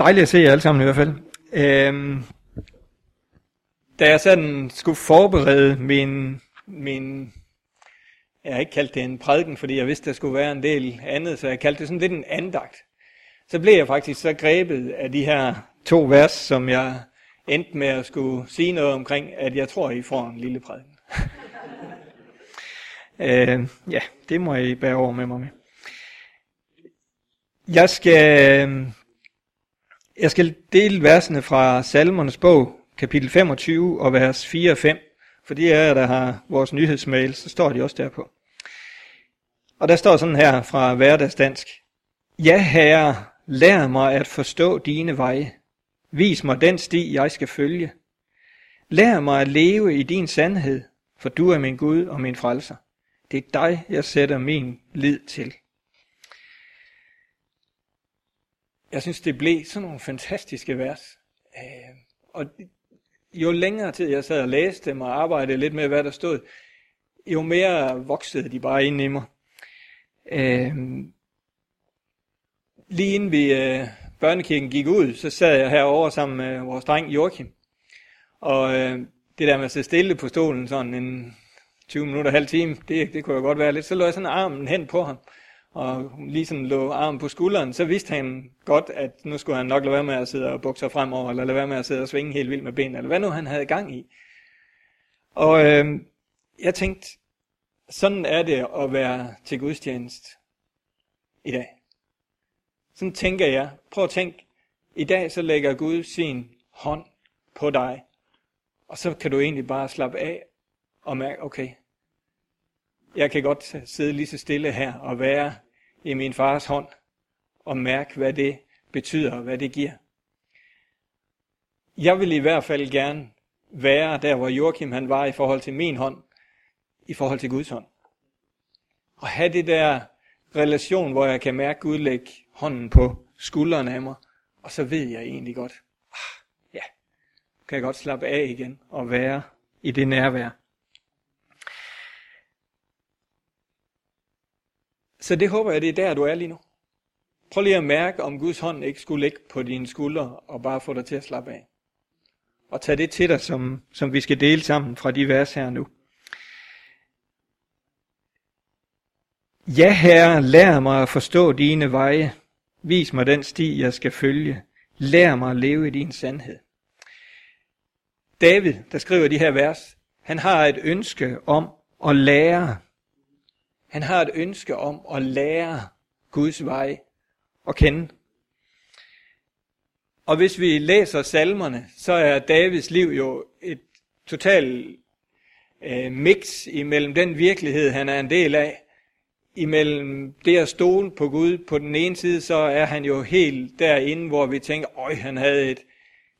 Dejligt at se jer alle sammen i hvert fald. Øhm, da jeg sådan skulle forberede min, min jeg har ikke kaldt det en prædiken, fordi jeg vidste, der skulle være en del andet, så jeg kaldte det sådan lidt en andagt. Så blev jeg faktisk så grebet af de her to vers, som jeg endte med at skulle sige noget omkring, at jeg tror, I får en lille prædiken. øh, ja, det må I bære over med mig med. Jeg skal, øhm, jeg skal dele versene fra Salmernes bog, kapitel 25 og vers 4 og 5. For de af jer, der har vores nyhedsmail, så står de også derpå. Og der står sådan her fra hverdagsdansk. Ja, herre, lær mig at forstå dine veje. Vis mig den sti, jeg skal følge. Lær mig at leve i din sandhed, for du er min Gud og min frelser. Det er dig, jeg sætter min lid til. Jeg synes, det blev sådan nogle fantastiske vers. Øh, og jo længere tid jeg sad og læste dem og arbejdede lidt med, hvad der stod, jo mere voksede de bare ind i mig. Øh, lige inden vi øh, børnekirken gik ud, så sad jeg herovre sammen med vores dreng Joachim. Og øh, det der med at sidde stille på stolen sådan en 20 minutter, halv time, det, det kunne jo godt være lidt. Så lå jeg sådan armen hen på ham, og lige lå arm på skulderen, så vidste han godt, at nu skulle han nok lade være med at sidde og bukke sig fremover, eller lade være med at sidde og svinge helt vildt med benene, eller hvad nu han havde gang i. Og øh, jeg tænkte, sådan er det at være til gudstjenest i dag. Sådan tænker jeg. Prøv at tænke. I dag så lægger Gud sin hånd på dig. Og så kan du egentlig bare slappe af og mærke, okay, jeg kan godt sidde lige så stille her og være i min fars hånd og mærke, hvad det betyder og hvad det giver. Jeg vil i hvert fald gerne være der, hvor Joachim han var i forhold til min hånd, i forhold til Guds hånd. Og have det der relation, hvor jeg kan mærke Gud lægge hånden på skulderen af mig, og så ved jeg egentlig godt, ah, ja, kan jeg godt slappe af igen og være i det nærvær. Så det håber jeg, det er der, du er lige nu. Prøv lige at mærke, om Guds hånd ikke skulle ligge på dine skuldre og bare få dig til at slappe af. Og tag det til dig, som, som vi skal dele sammen fra de vers her nu. Ja, Herre, lær mig at forstå dine veje. Vis mig den sti, jeg skal følge. Lær mig at leve i din sandhed. David, der skriver de her vers, han har et ønske om at lære. Han har et ønske om at lære Guds vej at kende. Og hvis vi læser salmerne, så er Davids liv jo et totalt øh, mix imellem den virkelighed, han er en del af, imellem det at stole på Gud. På den ene side, så er han jo helt derinde, hvor vi tænker, øj, han havde et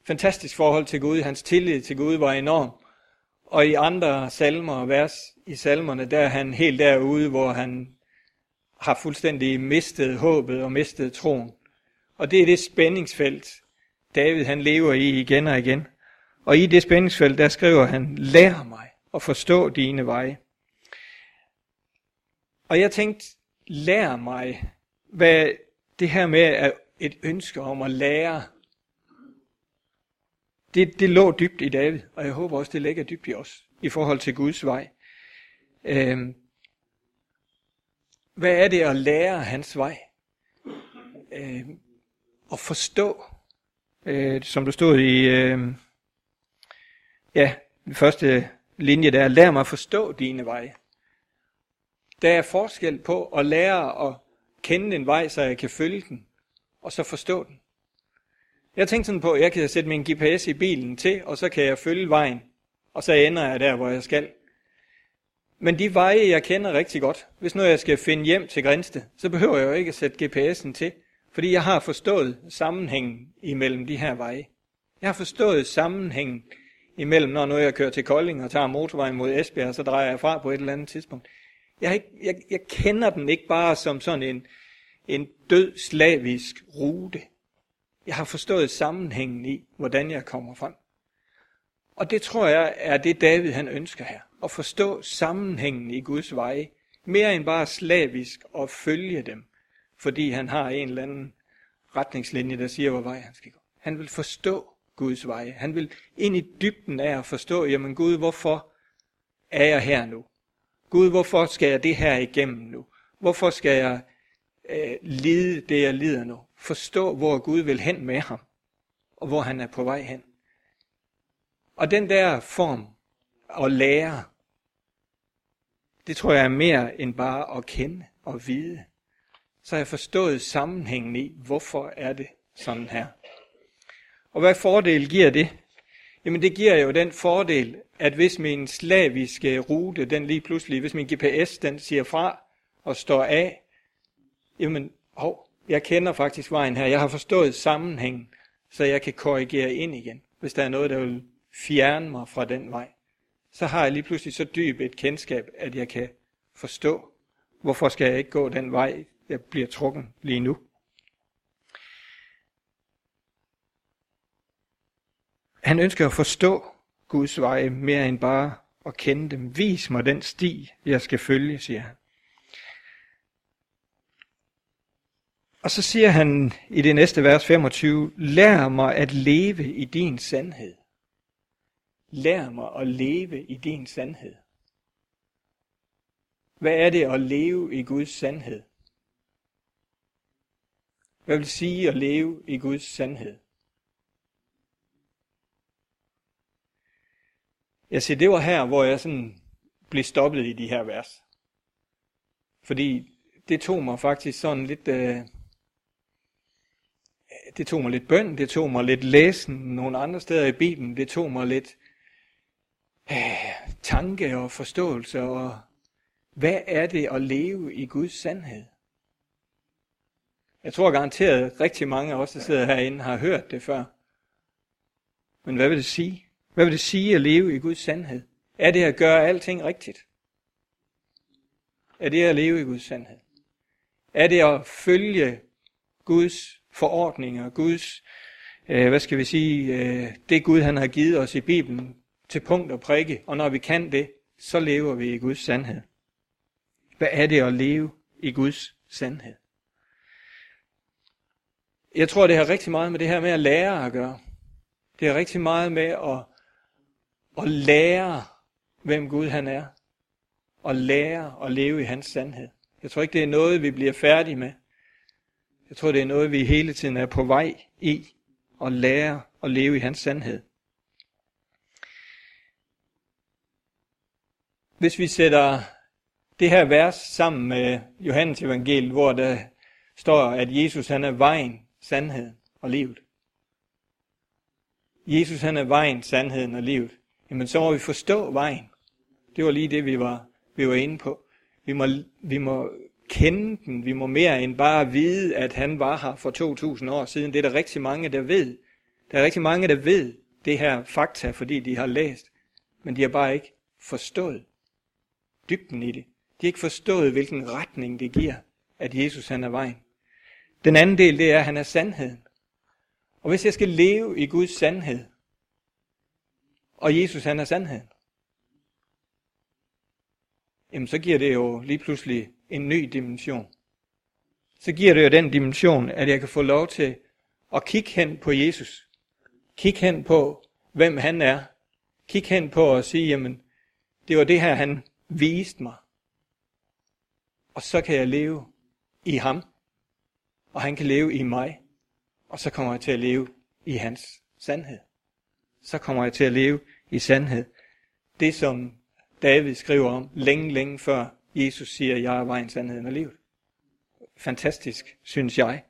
fantastisk forhold til Gud. Hans tillid til Gud var enorm. Og i andre salmer og vers i salmerne, der er han helt derude, hvor han har fuldstændig mistet håbet og mistet troen. Og det er det spændingsfelt, David han lever i igen og igen. Og i det spændingsfelt, der skriver han, lær mig at forstå dine veje. Og jeg tænkte, lær mig, hvad det her med at et ønske om at lære, det, det lå dybt i David, og jeg håber også, det ligger dybt i os, i forhold til Guds vej. Øhm, hvad er det at lære hans vej? Øhm, at forstå, øh, som du stod i, øh, ja, den første linje der, lær mig at forstå dine veje. Der er forskel på at lære at kende en vej, så jeg kan følge den, og så forstå den. Jeg tænkte sådan på, at jeg kan sætte min GPS i bilen til, og så kan jeg følge vejen, og så ender jeg der, hvor jeg skal. Men de veje, jeg kender rigtig godt, hvis nu jeg skal finde hjem til Grænsted, så behøver jeg jo ikke at sætte GPS'en til, fordi jeg har forstået sammenhængen imellem de her veje. Jeg har forstået sammenhængen imellem, når nu jeg kører til Kolding og tager motorvejen mod Esbjerg, så drejer jeg fra på et eller andet tidspunkt. Jeg, ikke, jeg, jeg kender den ikke bare som sådan en, en død slavisk rute. Jeg har forstået sammenhængen i, hvordan jeg kommer frem. Og det tror jeg er det, David han ønsker her. At forstå sammenhængen i Guds veje. Mere end bare slavisk at følge dem, fordi han har en eller anden retningslinje, der siger, hvor vej han skal gå. Han vil forstå Guds veje. Han vil ind i dybden af at forstå, jamen Gud, hvorfor er jeg her nu? Gud, hvorfor skal jeg det her igennem nu? Hvorfor skal jeg øh, lide det, jeg lider nu? Forstå, hvor Gud vil hen med ham, og hvor han er på vej hen. Og den der form at lære, det tror jeg er mere end bare at kende og vide. Så har jeg forstået sammenhængen i, hvorfor er det sådan her. Og hvad fordel giver det? Jamen det giver jo den fordel, at hvis min slaviske rute, den lige pludselig, hvis min GPS, den siger fra og står af, jamen, hov, jeg kender faktisk vejen her, jeg har forstået sammenhængen, så jeg kan korrigere ind igen, hvis der er noget, der vil fjerne mig fra den vej. Så har jeg lige pludselig så dybt et kendskab, at jeg kan forstå, hvorfor skal jeg ikke gå den vej, jeg bliver trukken lige nu. Han ønsker at forstå Guds veje mere end bare at kende dem. Vis mig den sti, jeg skal følge, siger han. Og så siger han i det næste vers 25, lær mig at leve i din sandhed. Lær mig at leve i din sandhed. Hvad er det at leve i Guds sandhed? Hvad vil sige at leve i Guds sandhed? Jeg siger, det var her, hvor jeg sådan blev stoppet i de her vers. Fordi det tog mig faktisk sådan lidt... Øh, det tog mig lidt bøn, det tog mig lidt læsen nogle andre steder i Bibelen, det tog mig lidt øh, tanke og forståelse, og hvad er det at leve i Guds sandhed? Jeg tror garanteret, at rigtig mange af os, der sidder herinde, har hørt det før. Men hvad vil det sige? Hvad vil det sige at leve i Guds sandhed? Er det at gøre alting rigtigt? Er det at leve i Guds sandhed? Er det at følge Guds forordninger, Guds, øh, hvad skal vi sige, øh, det Gud han har givet os i Bibelen til punkt og prikke, og når vi kan det, så lever vi i Guds sandhed. Hvad er det at leve i Guds sandhed? Jeg tror, det har rigtig meget med det her med at lære at gøre. Det har rigtig meget med at at lære, hvem Gud han er, og lære at leve i hans sandhed. Jeg tror ikke, det er noget, vi bliver færdige med. Jeg tror, det er noget, vi hele tiden er på vej i, at lære at leve i hans sandhed. Hvis vi sætter det her vers sammen med Johannes evangeliet, hvor der står, at Jesus han er vejen, sandheden og livet. Jesus han er vejen, sandheden og livet jamen så må vi forstå vejen. Det var lige det, vi var, vi var inde på. Vi må, vi må kende den. Vi må mere end bare vide, at han var her for 2000 år siden. Det er der rigtig mange, der ved. Der er rigtig mange, der ved det her fakta, fordi de har læst. Men de har bare ikke forstået dybden i det. De har ikke forstået, hvilken retning det giver, at Jesus han er vejen. Den anden del, det er, at han er sandheden. Og hvis jeg skal leve i Guds sandhed, og Jesus han er sandheden, jamen så giver det jo lige pludselig en ny dimension. Så giver det jo den dimension, at jeg kan få lov til at kigge hen på Jesus. Kigge hen på, hvem han er. Kigge hen på og sige, jamen, det var det her, han viste mig. Og så kan jeg leve i ham, og han kan leve i mig, og så kommer jeg til at leve i hans sandhed så kommer jeg til at leve i sandhed. Det som David skriver om længe, længe før Jesus siger, jeg er vejen, sandheden og livet. Fantastisk, synes jeg,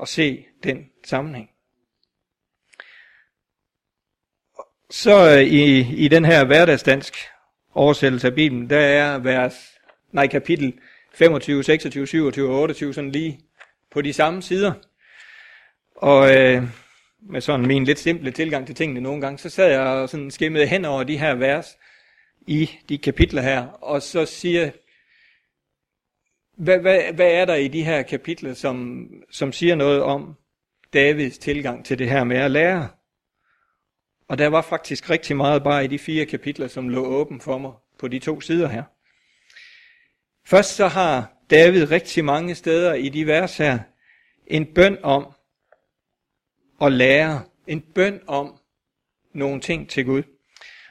at se den sammenhæng. Så øh, i, i den her hverdagsdansk oversættelse af Bibelen, der er vers, nej, kapitel 25, 26, 27 og 28 sådan lige på de samme sider. Og øh, med sådan min lidt simple tilgang til tingene nogle gange, så sad jeg og sådan skimmede hen over de her vers i de kapitler her, og så siger, hvad, hvad, hvad er der i de her kapitler, som, som siger noget om Davids tilgang til det her med at lære? Og der var faktisk rigtig meget bare i de fire kapitler, som lå åben for mig på de to sider her. Først så har David rigtig mange steder i de vers her en bøn om at lære, en bøn om nogle ting til Gud.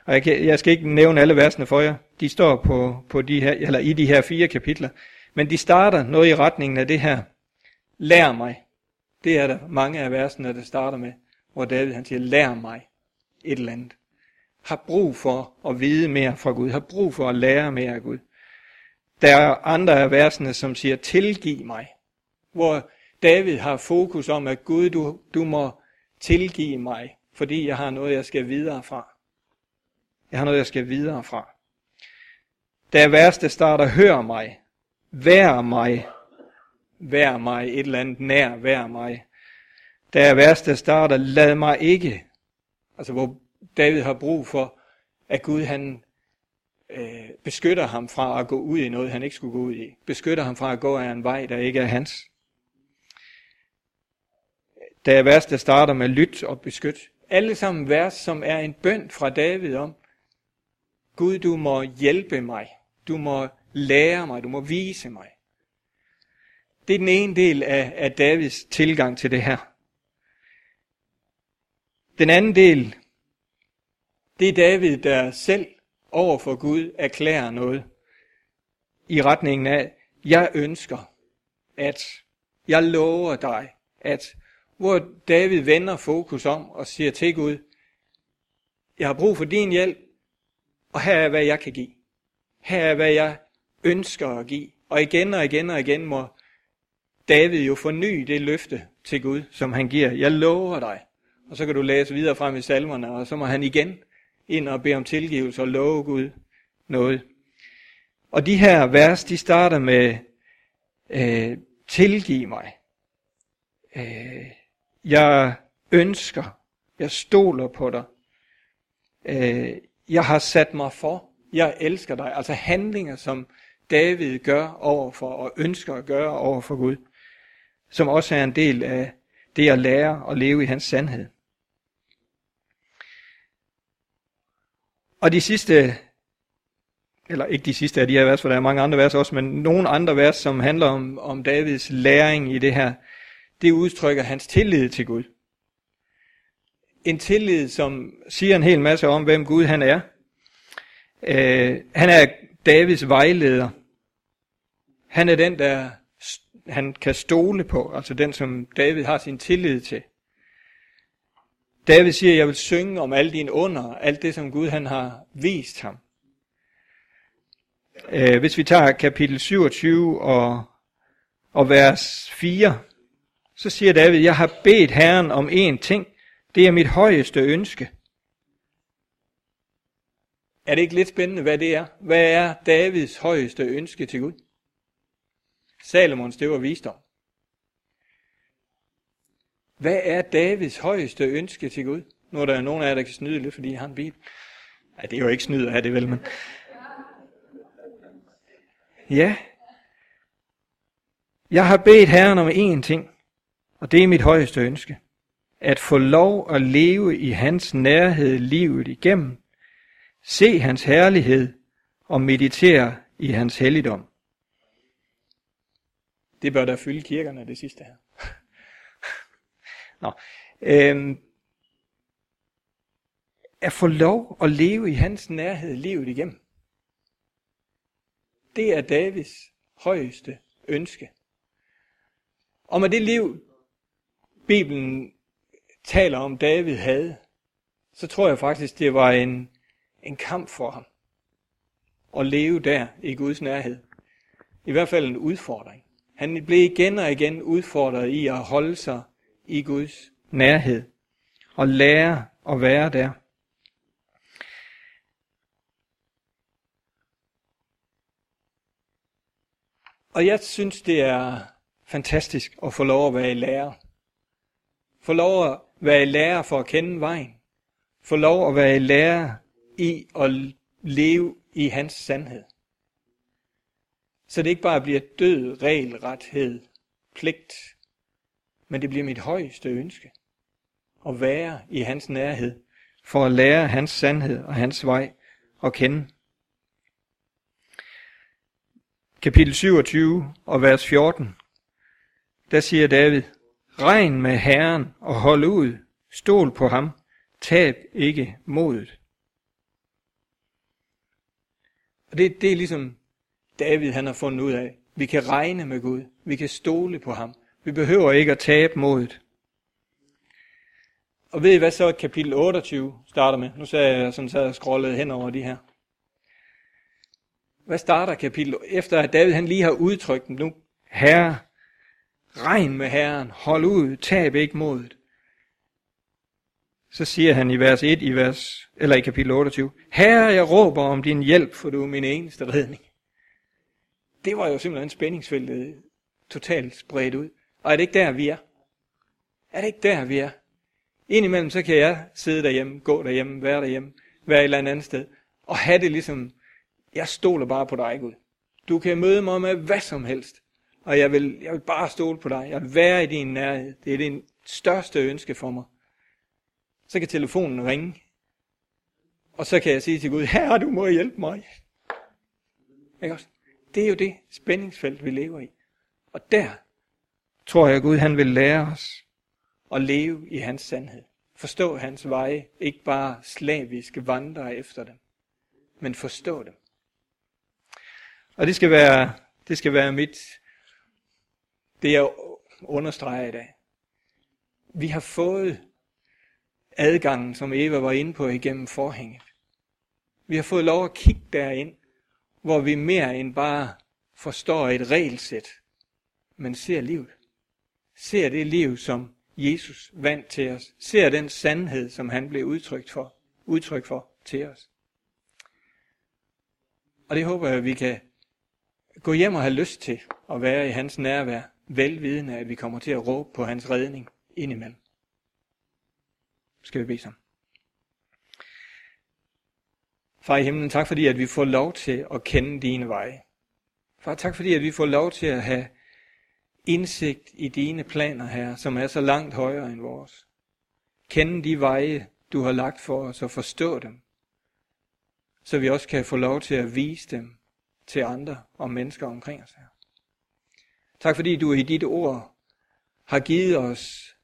Og jeg, kan, jeg skal ikke nævne alle versene for jer. De står på, på de her, eller i de her fire kapitler. Men de starter noget i retningen af det her. Lær mig. Det er der mange af versene, der starter med, hvor David han siger, lær mig et eller andet. Har brug for at vide mere fra Gud. Har brug for at lære mere af Gud. Der er andre af versene, som siger, tilgiv mig. Hvor David har fokus om, at Gud, du, du må tilgive mig, fordi jeg har noget, jeg skal videre fra. Jeg har noget, jeg skal videre fra. Da værste starter, hør mig, vær mig, vær mig, et eller andet nær, vær mig. Da værste starter, lad mig ikke. Altså hvor David har brug for, at Gud han øh, beskytter ham fra at gå ud i noget, han ikke skulle gå ud i. Beskytter ham fra at gå af en vej, der ikke er hans. Da værste starter med lyt og beskyt. Alle sammen vers, som er en bøn fra David om, Gud, du må hjælpe mig. Du må lære mig. Du må vise mig. Det er den ene del af, af Davids tilgang til det her. Den anden del, det er David, der selv over for Gud erklærer noget i retningen af, jeg ønsker, at jeg lover dig, at hvor David vender fokus om og siger til Gud, jeg har brug for din hjælp, og her er, hvad jeg kan give. Her er, hvad jeg ønsker at give. Og igen og igen og igen må David jo forny det løfte til Gud, som han giver. Jeg lover dig. Og så kan du læse videre frem i salmerne, og så må han igen ind og bede om tilgivelse og love Gud noget. Og de her vers, de starter med, øh, tilgiv mig. Øh, jeg ønsker, jeg stoler på dig. Øh, jeg har sat mig for, jeg elsker dig. Altså handlinger, som David gør overfor og ønsker at gøre over for Gud. Som også er en del af det at lære at leve i hans sandhed. Og de sidste, eller ikke de sidste af de her vers, for der er mange andre vers også, men nogle andre vers, som handler om, om Davids læring i det her, det udtrykker hans tillid til Gud. En tillid, som siger en hel masse om, hvem Gud han er. Øh, han er Davids vejleder. Han er den, der han kan stole på, altså den, som David har sin tillid til. David siger, jeg vil synge om alle dine under, alt det, som Gud han har vist ham. Øh, hvis vi tager kapitel 27 og, og vers 4, så siger David, jeg har bedt Herren om én ting, det er mit højeste ønske. Er det ikke lidt spændende, hvad det er? Hvad er Davids højeste ønske til Gud? Salomons, det var visdom. Hvad er Davids højeste ønske til Gud? Nu er der nogen af jer, der kan snyde lidt, fordi han har en bil. Ja, det er jo ikke snyd af det vel, men... Ja. Jeg har bedt Herren om én ting, og det er mit højeste ønske. At få lov at leve i hans nærhed livet igennem. Se hans herlighed og meditere i hans helligdom. Det bør der fylde kirkerne, det sidste her. Nå. Øhm, at få lov at leve i hans nærhed livet igennem. Det er Davids højeste ønske. Og med det liv, Bibelen taler om, David havde, så tror jeg faktisk, det var en, en kamp for ham. At leve der i Guds nærhed. I hvert fald en udfordring. Han blev igen og igen udfordret i at holde sig i Guds nærhed og lære at være der. Og jeg synes, det er fantastisk at få lov at være i lærer. Få lov at være i lærer for at kende vejen. Få lov at være i lærer i at leve i hans sandhed. Så det ikke bare bliver død, regelrethed, pligt, men det bliver mit højeste ønske. At være i hans nærhed, for at lære hans sandhed og hans vej at kende. Kapitel 27 og vers 14, der siger David, Regn med Herren og hold ud. Stol på ham. Tab ikke modet. Og det, det er ligesom David han har fundet ud af. Vi kan regne med Gud. Vi kan stole på ham. Vi behøver ikke at tabe modet. Og ved I hvad så kapitel 28 starter med? Nu sagde jeg sådan så scrollede hen over de her. Hvad starter kapitel? Efter at David han lige har udtrykt dem nu. Herre, regn med Herren, hold ud, tab ikke modet. Så siger han i vers 1 i vers, eller i kapitel 28, Herre, jeg råber om din hjælp, for du er min eneste redning. Det var jo simpelthen spændingsfeltet totalt spredt ud. Og er det ikke der, vi er? Er det ikke der, vi er? Indimellem så kan jeg sidde derhjemme, gå derhjemme, være derhjemme, være et eller andet sted, og have det ligesom, jeg stoler bare på dig, Gud. Du kan møde mig med hvad som helst, og jeg vil, jeg vil bare stole på dig. Jeg vil være i din nærhed. Det er din største ønske for mig. Så kan telefonen ringe, og så kan jeg sige til Gud, herre, du må hjælpe mig. Ikke også? Det er jo det spændingsfelt, vi lever i. Og der tror jeg, Gud han vil lære os at leve i hans sandhed. Forstå hans veje, ikke bare slavisk vandre efter dem, men forstå dem. Og det skal være, det skal være mit, det jeg understreger i dag. Vi har fået adgangen, som Eva var inde på igennem forhænget. Vi har fået lov at kigge derind, hvor vi mere end bare forstår et regelsæt, men ser livet. Ser det liv, som Jesus vandt til os. Ser den sandhed, som han blev udtrykt for, udtryk for til os. Og det håber jeg, at vi kan gå hjem og have lyst til at være i hans nærvær, velvidende, at vi kommer til at råbe på hans redning indimellem. Skal vi bede sammen. Far i himlen, tak fordi, at vi får lov til at kende dine veje. Far, tak fordi, at vi får lov til at have indsigt i dine planer, her, som er så langt højere end vores. Kende de veje, du har lagt for os, og forstå dem, så vi også kan få lov til at vise dem til andre og mennesker omkring os her. Tak fordi du i dit ord har givet os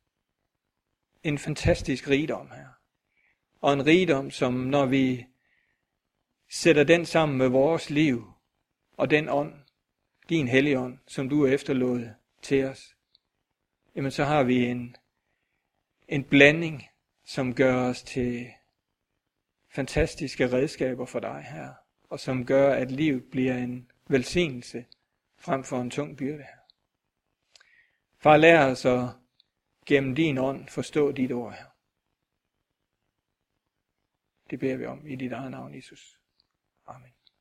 en fantastisk rigdom her. Og en rigdom, som når vi sætter den sammen med vores liv og den ånd, din hellige ånd, som du efterlod efterlået til os, jamen så har vi en, en blanding, som gør os til fantastiske redskaber for dig her, og som gør, at livet bliver en velsignelse frem for en tung byrde her. Far, lær os at gennem din ånd forstå dit ord her. Det beder vi om i dit eget navn, Jesus. Amen.